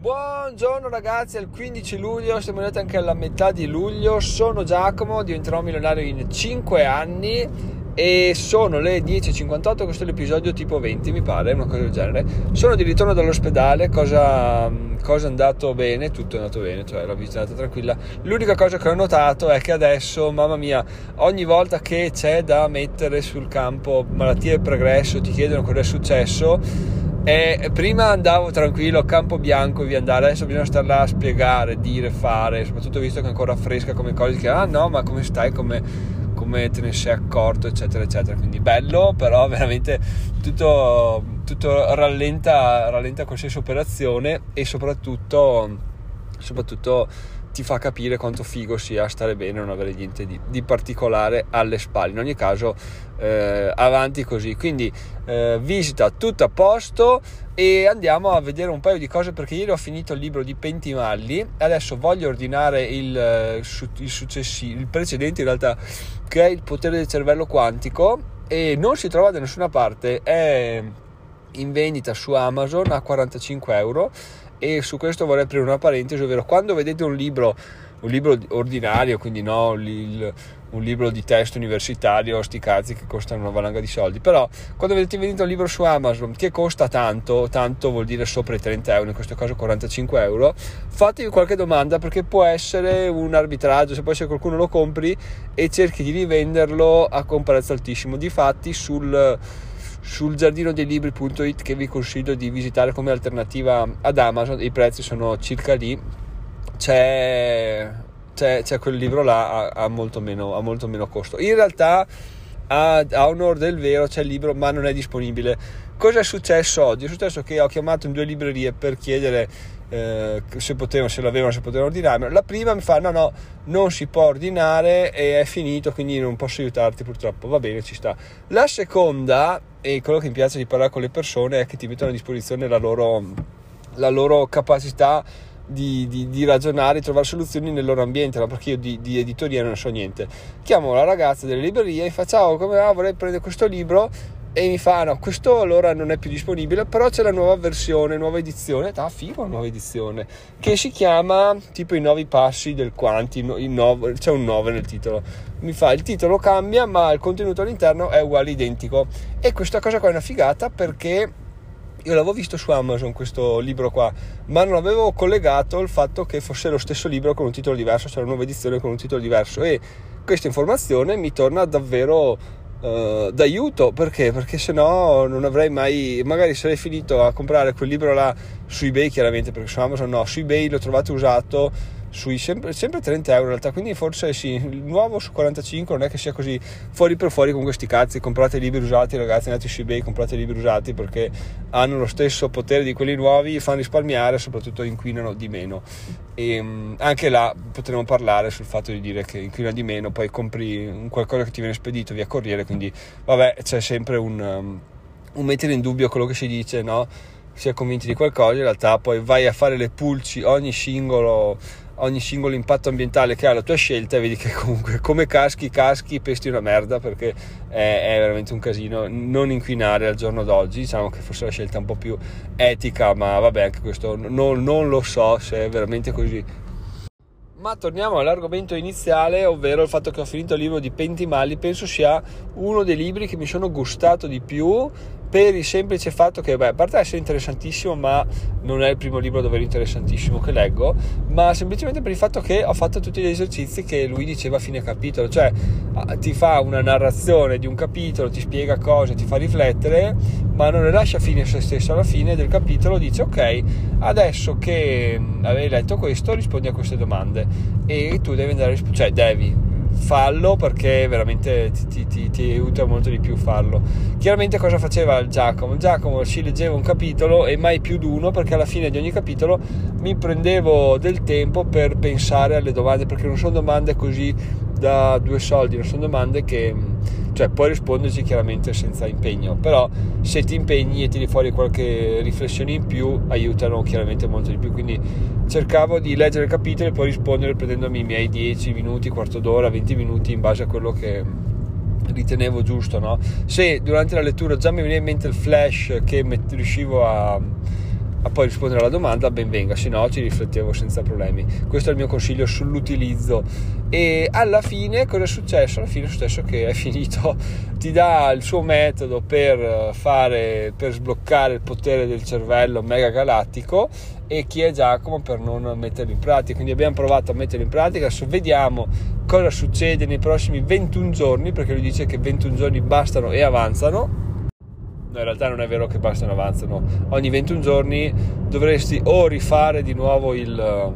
Buongiorno ragazzi, è il 15 luglio, siamo arrivati anche alla metà di luglio, sono Giacomo, diventerò milionario in 5 anni e sono le 10.58, questo è l'episodio tipo 20 mi pare, una cosa del genere. Sono di ritorno dall'ospedale, cosa, cosa è andato bene, tutto è andato bene, cioè la visita tranquilla. L'unica cosa che ho notato è che adesso, mamma mia, ogni volta che c'è da mettere sul campo malattie e progresso, ti chiedono cosa è successo e prima andavo tranquillo, campo bianco, via andare, adesso bisogna stare là a spiegare, dire, fare, soprattutto visto che è ancora fresca come cosa, che ah no, ma come stai, come, come te ne sei accorto, eccetera, eccetera. Quindi bello, però veramente tutto, tutto rallenta, rallenta qualsiasi operazione e soprattutto, soprattutto ti fa capire quanto figo sia stare bene e non avere niente di, di, particolare alle spalle. In ogni caso, eh, avanti così. Quindi, eh, visita tutto a posto e andiamo a vedere un paio di cose perché ieri ho finito il libro di Pentimalli. Adesso voglio ordinare il, eh, il successivo, il precedente in realtà, che è il potere del cervello quantico e non si trova da nessuna parte. È in vendita su Amazon a 45 euro e su questo vorrei aprire una parentesi, ovvero quando vedete un libro, un libro ordinario, quindi no, il, un libro di testo universitario, sti cazzi che costano una valanga di soldi, però quando vedete venire un libro su Amazon che costa tanto, tanto vuol dire sopra i 30 euro, in questo caso 45 euro, fatevi qualche domanda perché può essere un arbitraggio, se poi se qualcuno lo compri e cerchi di rivenderlo a un prezzo altissimo, difatti sul sul giardino dei libri.it che vi consiglio di visitare come alternativa ad Amazon, i prezzi sono circa lì, c'è, c'è, c'è quel libro là a, a, molto meno, a, molto meno, costo. In realtà a, a onore del vero c'è il libro ma non è disponibile. Cosa è successo oggi? È successo che ho chiamato in due librerie per chiedere eh, se potevano, se l'avevano, se potevano ordinarmelo. La prima mi fa: No, no, non si può ordinare e è finito, quindi non posso aiutarti purtroppo. Va bene, ci sta. La seconda, e quello che mi piace di parlare con le persone, è che ti mettono a disposizione la loro, la loro capacità. Di, di, di, ragionare, di trovare soluzioni nel loro ambiente, no? perché io di, di, editoria non so niente. Chiamo la ragazza delle librerie e faccio: Ciao, come va? Vorrei prendere questo libro e mi fa no questo allora non è più disponibile però c'è la nuova versione nuova edizione. Ah figo nuova edizione. Che si chiama tipo i nuovi passi del quanti no, c'è un 9 nel titolo. Mi fa il titolo cambia ma il contenuto all'interno è uguale identico. E questa cosa qua è una figata perché io l'avevo visto su Amazon questo libro qua, ma non avevo collegato il fatto che fosse lo stesso libro con un titolo diverso, cioè una nuova edizione con un titolo diverso. E questa informazione mi torna davvero uh, d'aiuto perché? Perché se no non avrei mai, magari sarei finito a comprare quel libro là su eBay, chiaramente perché su Amazon no, su eBay l'ho trovato usato sui sempre, sempre 30 euro in realtà quindi forse sì il nuovo su 45 non è che sia così fuori per fuori con questi cazzi comprate libri usati ragazzi andate su ebay comprate libri usati perché hanno lo stesso potere di quelli nuovi fanno risparmiare soprattutto inquinano di meno. E ehm, anche là potremmo parlare sul fatto di dire che inquina di meno poi compri un qualcosa che ti viene spedito via corriere quindi vabbè c'è sempre un, um, un mettere in dubbio quello che si dice no? Si è convinti di qualcosa in realtà poi vai a fare le pulci ogni singolo ogni singolo impatto ambientale che ha la tua scelta e vedi che comunque come caschi, caschi, pesti una merda perché è, è, veramente un casino non inquinare al giorno d'oggi, diciamo che forse la scelta è un po' più etica, ma vabbè anche questo non, non lo so se è veramente così. Ma torniamo all'argomento iniziale, ovvero il fatto che ho finito il libro di Pentimali, penso sia uno dei libri che mi sono gustato di più per il semplice fatto che, beh, a parte essere interessantissimo, ma non è il primo libro davvero interessantissimo che leggo, ma semplicemente per il fatto che ho fatto tutti gli esercizi che lui diceva a fine capitolo, cioè ti fa una narrazione di un capitolo, ti spiega cose, ti fa riflettere, ma non le lascia fine a se stesso, alla fine del capitolo dice ok, adesso che avevi letto questo rispondi a queste domande. E tu devi andare a rispondere, cioè devi fallo perché veramente ti, ti, ti, aiuta molto di più farlo. Chiaramente cosa faceva Giacomo? Giacomo si leggeva un capitolo e mai più di uno perché alla fine di ogni capitolo mi prendevo del tempo per pensare alle domande perché non sono domande così da due soldi, non sono domande che cioè puoi risponderci chiaramente senza impegno, però se ti impegni e tiri fuori qualche riflessione in più aiutano chiaramente molto di più, quindi cercavo di leggere il capitolo e poi rispondere prendendomi i miei 10 minuti, quarto d'ora, 20 minuti in base a quello che ritenevo giusto, no? Se durante la lettura già mi veniva in mente il flash che riuscivo a a poi rispondere alla domanda, ben venga, se no ci riflettevo senza problemi. Questo è il mio consiglio sull'utilizzo. E alla fine cosa è successo? Alla fine è successo che è finito, ti dà il suo metodo per fare, per sbloccare il potere del cervello mega galattico e chi è Giacomo per non metterlo in pratica. Quindi abbiamo provato a metterlo in pratica, adesso vediamo cosa succede nei prossimi 21 giorni, perché lui dice che 21 giorni bastano e avanzano No, in realtà non è vero che bastano avanzano. Ogni 21 giorni dovresti o rifare di nuovo il,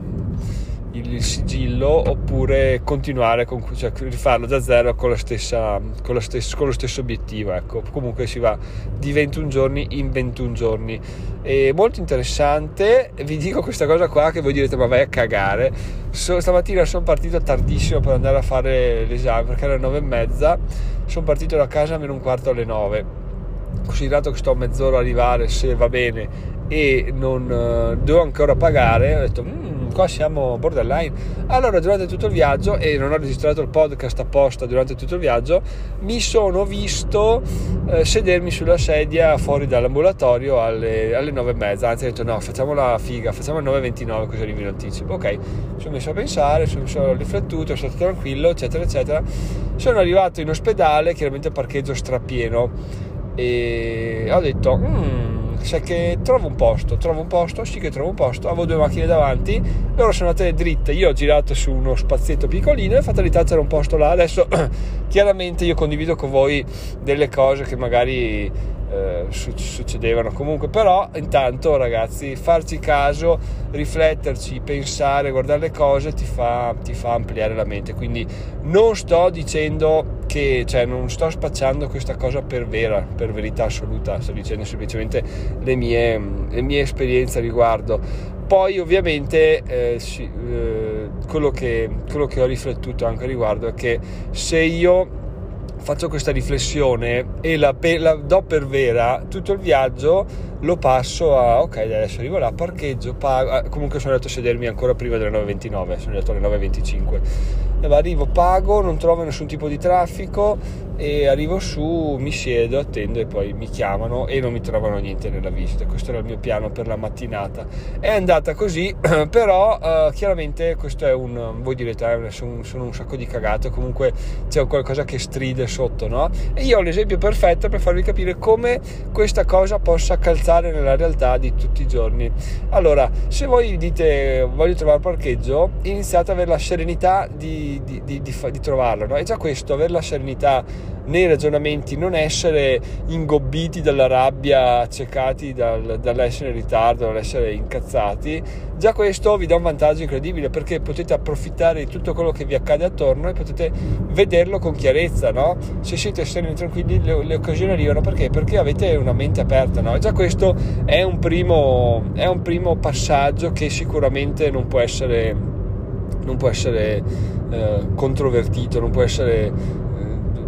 il sigillo oppure continuare con, cioè rifarlo da zero con, stessa, con, stessa, con, lo stesso obiettivo ecco. comunque si va di 21 giorni in 21 giorni è molto interessante vi dico questa cosa qua che voi direte ma vai a cagare so, stamattina sono partito tardissimo per andare a fare l'esame perché era alle 9 e mezza sono partito da casa meno un quarto alle 9 considerato che sto a mezz'ora a arrivare se va bene e non uh, devo ancora pagare ho detto mmm, qua siamo borderline. Allora durante tutto il viaggio e non ho registrato il podcast apposta durante tutto il viaggio mi sono visto eh, sedermi sulla sedia fuori dall'ambulatorio alle, alle 9 e mezza. Anzi ho detto no facciamo la figa facciamo alle 9.29 così arrivi in anticipo. Ok. Sono messo a pensare sono, sono riflettuto sono stato tranquillo eccetera eccetera. Sono arrivato in ospedale chiaramente parcheggio strapieno e ho detto mm, sai che trovo un posto trovo un posto sì che trovo un posto avevo due macchine davanti loro sono andate dritte io ho girato su uno spazietto piccolino e fatalità c'era un posto là. Adesso chiaramente io condivido con voi delle cose che magari eh, succedevano comunque però intanto ragazzi farci caso rifletterci pensare guardare le cose ti fa, ti fa ampliare la mente. Quindi non sto dicendo che cioè non sto spacciando questa cosa per vera per verità assoluta sto dicendo semplicemente le mie, le mie esperienze a riguardo poi ovviamente eh, sì, eh, quello, che, quello che ho riflettuto anche a riguardo è che se io faccio questa riflessione e la, la, do per vera, tutto il viaggio lo passo a ok, adesso arrivo là, parcheggio, pago. Ah, comunque sono andato a sedermi ancora prima delle 9.29, sono andato alle 9.25 arrivo, pago, non trovo nessun tipo di traffico e arrivo su, mi siedo, attendo e poi mi chiamano e non mi trovano niente nella visita. Questo era il mio piano per la mattinata. È andata così, però uh, chiaramente questo è un, voi direte, eh, sono, sono, un sacco di cagate, comunque c'è qualcosa che stride sotto, no? E io ho l'esempio perfetto per farvi capire come questa cosa possa calzare nella realtà di tutti i giorni. Allora, se voi dite voglio trovare parcheggio, iniziate ad avere la serenità di di, di, di, di trovarlo. No? E già questo, avere la serenità nei ragionamenti, non essere ingobbiti dalla rabbia, accecati dal, dall'essere in ritardo, dall'essere incazzati, già questo vi dà un vantaggio incredibile perché potete approfittare di tutto quello che vi accade attorno e potete vederlo con chiarezza, no? Se siete sereni e tranquilli le, le, occasioni arrivano perché? Perché avete una mente aperta, no? già questo è un primo, è un primo passaggio che sicuramente non può essere non può essere eh, controvertito, non può essere,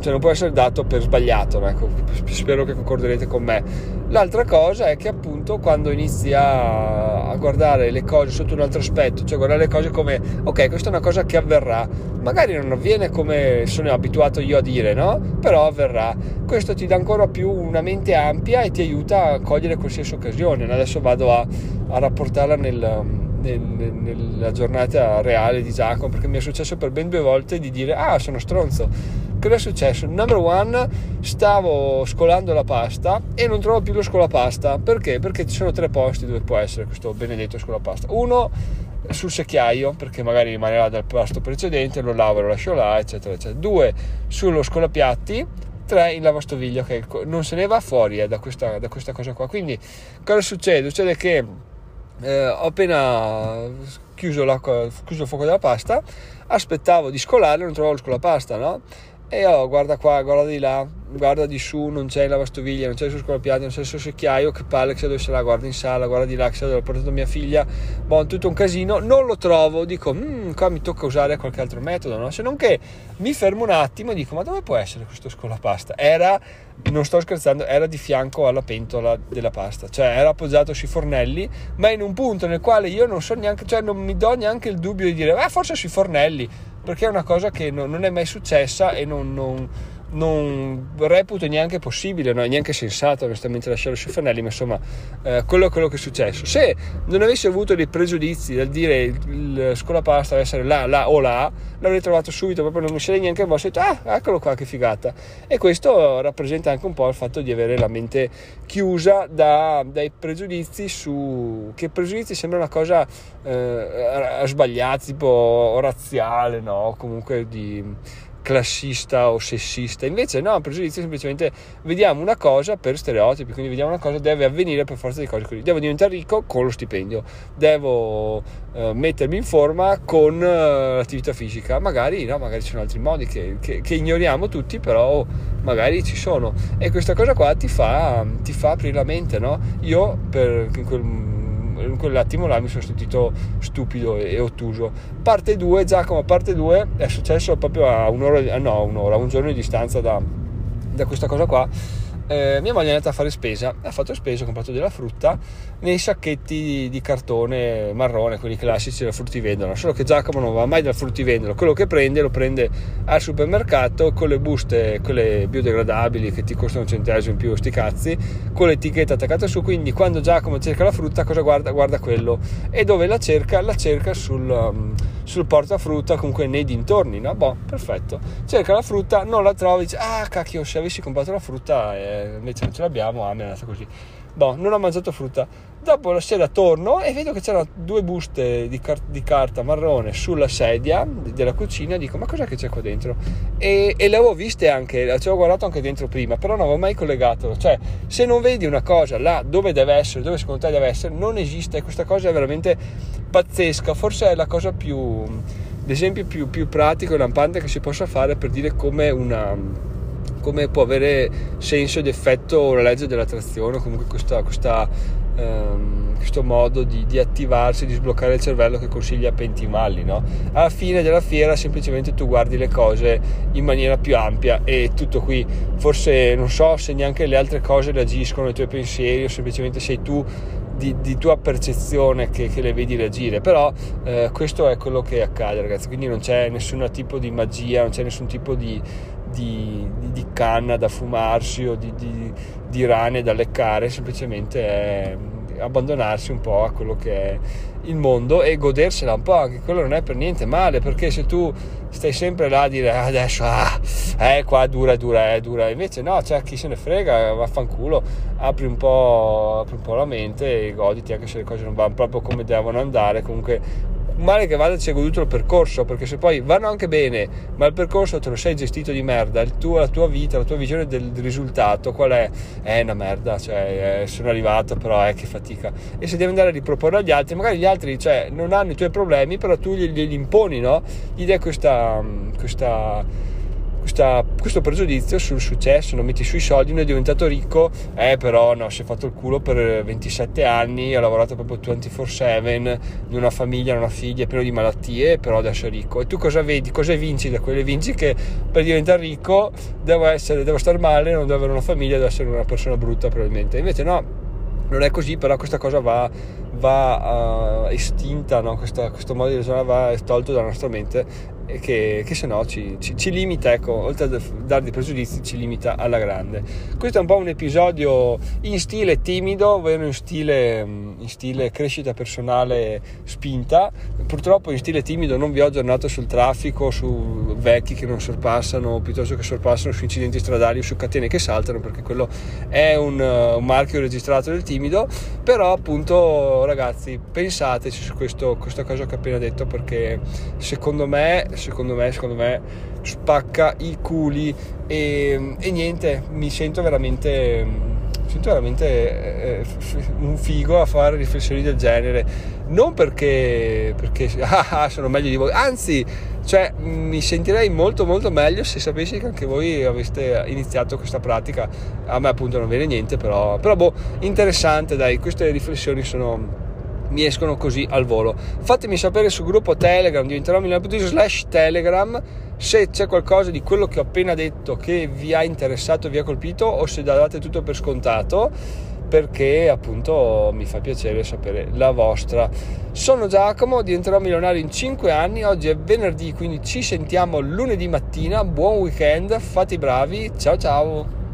cioè non può essere dato per sbagliato. Ecco. Spero che concorderete con me. L'altra cosa è che appunto quando inizi a, a guardare le cose sotto un altro aspetto, cioè guardare le cose come ok, questa è una cosa che avverrà, magari non avviene come sono abituato io a dire, no? Però avverrà. Questo ti dà ancora più una mente ampia e ti aiuta a cogliere qualsiasi occasione. Adesso vado a, a rapportarla nel nel, nella giornata reale di Giacomo perché mi è successo per ben due volte di dire ah sono stronzo cosa è successo? number one stavo scolando la pasta e non trovo più lo scolapasta perché? perché ci sono tre posti dove può essere questo benedetto scolapasta uno sul secchiaio perché magari rimanerà dal pasto precedente lo lavo lo lascio là eccetera eccetera due sullo scolapiatti 3 in lavastoviglie ok non se ne va fuori eh, da, questa, da questa cosa qua quindi cosa succede? succede che eh, ho appena chiuso, chiuso, il fuoco della pasta, aspettavo di scolare, non trovavo il scolapasta, no? E oh, guarda qua, guarda di là, guarda di su, non c'è la lavastoviglie, non c'è il suo scolapiatti, non c'è il suo secchiaio, che palle che dove se la guarda in sala, guarda di là che se l'ho portato mia figlia, boh, tutto un casino, non lo trovo, dico, mmm, qua mi tocca usare qualche altro metodo, no? Se non che mi fermo un attimo e dico, ma dove può essere questo scolapasta? Era, non sto scherzando, era di fianco alla pentola della pasta, cioè era appoggiato sui fornelli, ma in un punto nel quale io non so neanche, cioè non mi do neanche il dubbio di dire, eh, forse sui fornelli, perché è una cosa che non, non è mai successa e non, non, non reputo neanche possibile, no? neanche sensato onestamente lasciare su Fanelli, ma insomma eh, quello è quello che è successo. Se non avessi avuto dei pregiudizi del dire il, il scolapasta deve essere là, là o là, l'avrei trovato subito, proprio non mi sarei neanche mosso, detto, ah, eccolo qua, che figata. E questo rappresenta anche un po' il fatto di avere la mente chiusa da, dai pregiudizi su... che pregiudizi sembra una cosa eh, sbagliata, tipo razziale, no? Comunque di classista o sessista, invece no, pregiudizio semplicemente vediamo una cosa per stereotipi, quindi vediamo una cosa deve avvenire per forza di cose così, devo diventare ricco con lo stipendio, devo uh, mettermi in forma con uh, l'attività fisica, magari no, magari ci sono altri modi che, che, che, ignoriamo tutti, però magari ci sono. E questa cosa qua ti fa, ti fa aprire la mente, no? Io per in quel in quell'attimo là mi sono sentito stupido e, ottuso. Parte 2, Giacomo, parte 2 è successo proprio a un'ora, no, un'ora, un giorno di distanza da, da questa cosa qua eh, mia moglie è andata a fare spesa, ha fatto spesa, ha comprato della frutta nei sacchetti di cartone marrone, quelli classici da fruttivendolo, solo che Giacomo non va mai dal fruttivendolo, quello che prende lo prende al supermercato con le buste, quelle biodegradabili che ti costano un centesimo in più, sti cazzi, con l'etichetta attaccata su, quindi quando Giacomo cerca la frutta cosa guarda? Guarda quello e dove la cerca? La cerca sul... Um, sul portafrutta comunque nei dintorni, no? Boh, perfetto. Cerca la frutta, non la trovi, dice, ah cacchio, se avessi comprato la frutta eh, invece non ce l'abbiamo, ah è andata così. Boh, non ho mangiato frutta. Dopo la sera torno e vedo che c'erano due buste di, car- di carta marrone sulla sedia della cucina. Dico, ma cos'è che c'è qua dentro? E, e le avevo viste anche, ci avevo guardato anche dentro prima, però non avevo mai collegato. Cioè, se non vedi una cosa là dove deve essere, dove secondo te deve essere, non esiste. Questa cosa è veramente pazzesca. Forse è la cosa più, l'esempio più, più pratico e lampante che si possa fare per dire come una come può avere senso ed effetto la legge dell'attrazione, comunque questa, questa, um, questo modo di, di, attivarsi, di sbloccare il cervello che consiglia pentimalli. No? Alla fine della fiera semplicemente tu guardi le cose in maniera più ampia e tutto qui. Forse non so se neanche le altre cose reagiscono ai tuoi pensieri o semplicemente sei tu di, di, tua percezione che, che, le vedi reagire, però eh, questo è quello che accade ragazzi, quindi non c'è nessun tipo di magia, non c'è nessun tipo di, di, di, di canna da fumarsi o di, di, rane da leccare, semplicemente è abbandonarsi un po' a quello che è il mondo e godersela un po', anche quello non è per niente male, perché se tu stai sempre là a dire ah, adesso ah, eh, qua dura, dura, è dura, invece no, c'è chi se ne frega, vaffanculo, apri un po', apri un po' la mente e goditi anche se le cose non vanno proprio come devono andare, comunque male che vada ci hai goduto il percorso perché se poi vanno anche bene ma il percorso te lo sei gestito di merda tuo, la tua vita, la tua visione del, risultato qual è? è una merda cioè eh, sono arrivato però è eh, che fatica e se devi andare a riproporre agli altri magari gli altri cioè, non hanno i tuoi problemi però tu glieli, imponi no? gli dai questa, questa questa, questo pregiudizio sul successo, non metti sui soldi, uno è diventato ricco, eh però no, si è fatto il culo per 27 anni, ha lavorato proprio 24/7, in una famiglia, in una figlia, pieno di malattie, però adesso è ricco. E tu cosa vedi? Cosa vinci da quelle? Vinci che per diventare ricco devo, essere, devo stare male, non devo avere una famiglia, devo essere una persona brutta probabilmente. Invece no, non è così, però questa cosa va, va uh, estinta, no? questo, questo modo di ragionare va tolto dalla nostra mente che, che se no ci, ci, ci, limita, ecco, oltre a dare dei pregiudizi, ci limita alla grande. Questo è un po' un episodio in stile timido, ovvero in stile, in stile crescita personale spinta. Purtroppo in stile timido non vi ho aggiornato sul traffico, su vecchi che non sorpassano, piuttosto che sorpassano su incidenti stradali o su catene che saltano, perché quello è un, un marchio registrato del timido. Però appunto ragazzi, pensateci su questo, questa cosa che ho appena detto, perché secondo me secondo me, secondo me spacca i culi e, e niente, mi sento veramente sento veramente eh, un figo a fare riflessioni del genere. Non perché, perché ah, sono meglio di voi anzi cioè, mi sentirei molto molto meglio se sapessi che anche voi aveste iniziato questa pratica. A me appunto non viene niente però, però boh, interessante dai queste riflessioni sono mi escono così al volo. Fatemi sapere sul gruppo Telegram diventerò milionario.it slash Telegram se c'è qualcosa di quello che ho appena detto che vi ha interessato, vi ha colpito o se date tutto per scontato perché appunto mi fa piacere sapere la vostra. Sono Giacomo, diventerò milionario in 5 anni, oggi è venerdì quindi ci sentiamo lunedì mattina, buon weekend, fate i bravi, ciao ciao!